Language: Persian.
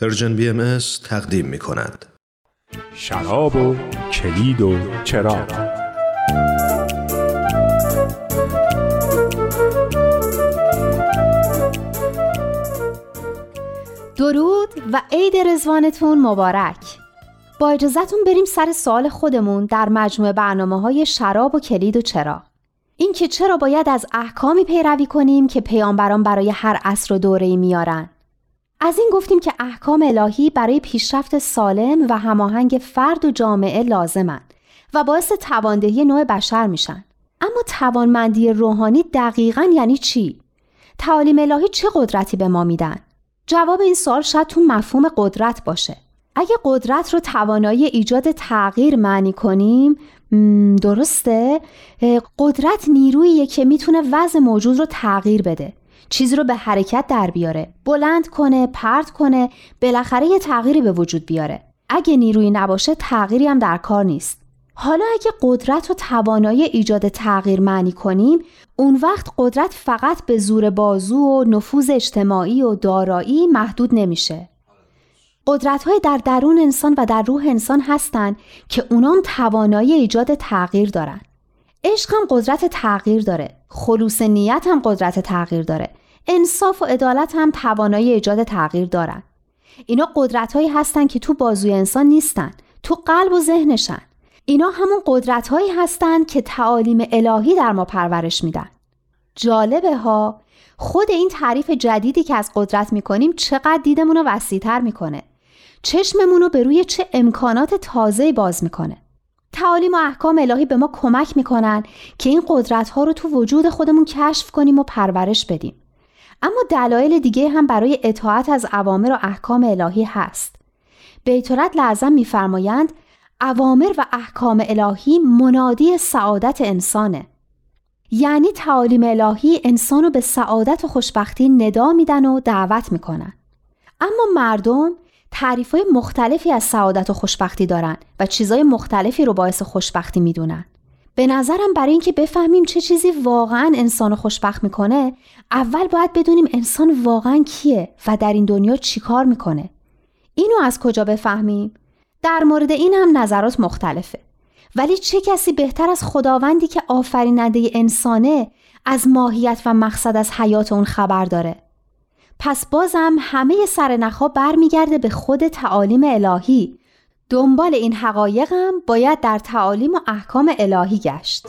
Persian BMS تقدیم می کند. شراب و کلید و چراغ. درود و عید رضوانتون مبارک. با اجازتون بریم سر سوال خودمون در مجموعه برنامه های شراب و کلید و چراغ. اینکه چرا باید از احکامی پیروی کنیم که پیامبران برای هر عصر و دوره میارن؟ از این گفتیم که احکام الهی برای پیشرفت سالم و هماهنگ فرد و جامعه لازمند و باعث تواندهی نوع بشر میشن. اما توانمندی روحانی دقیقا یعنی چی؟ تعالیم الهی چه قدرتی به ما میدن؟ جواب این سوال شاید تو مفهوم قدرت باشه. اگه قدرت رو توانایی ایجاد تغییر معنی کنیم درسته؟ قدرت نیروییه که می‌تونه وضع موجود رو تغییر بده چیزی رو به حرکت در بیاره. بلند کنه پرت کنه بالاخره یه تغییری به وجود بیاره. اگه نیرویی نباشه تغییری هم در کار نیست. حالا اگه قدرت و توانایی ایجاد تغییر معنی کنیم اون وقت قدرت فقط به زور بازو و نفوذ اجتماعی و دارایی محدود نمیشه. قدرت های در درون انسان و در روح انسان هستند که اونام توانایی ایجاد تغییر دارن. عشق هم قدرت تغییر داره. خلوص نیت هم قدرت تغییر داره. انصاف و عدالت هم توانایی ایجاد تغییر دارن. اینا قدرت هایی هستن که تو بازوی انسان نیستن. تو قلب و ذهنشن. اینا همون قدرت هایی هستن که تعالیم الهی در ما پرورش میدن. جالبه ها خود این تعریف جدیدی که از قدرت می‌کنیم چقدر دیدمون رو وسیعتر می‌کنه. چشممون رو به روی چه امکانات تازه باز می‌کنه. تعالیم و احکام الهی به ما کمک می‌کنن که این قدرت ها رو تو وجود خودمون کشف کنیم و پرورش بدیم. اما دلایل دیگه هم برای اطاعت از اوامر و احکام الهی هست. بیتولت لعظم میفرمایند اوامر و احکام الهی منادی سعادت انسانه. یعنی تعالیم الهی انسانو به سعادت و خوشبختی ندا میدن و دعوت می‌کنن. اما مردم تعریف های مختلفی از سعادت و خوشبختی دارن و چیزای مختلفی رو باعث خوشبختی می‌دونن. به نظرم برای اینکه بفهمیم چه چیزی واقعا انسان خوشبخت می‌کنه اول باید بدونیم انسان واقعا کیه و در این دنیا چیکار می‌کنه. اینو از کجا بفهمیم؟ در مورد این هم نظرات مختلفه. ولی چه کسی بهتر از خداوندی که آفریننده انسانه از ماهیت و مقصد از حیات اون خبر داره؟ پس بازم همه سرنخها برمیگرده به خود تعالیم الهی. دنبال این حقایقم باید در تعالیم و احکام الهی گشت.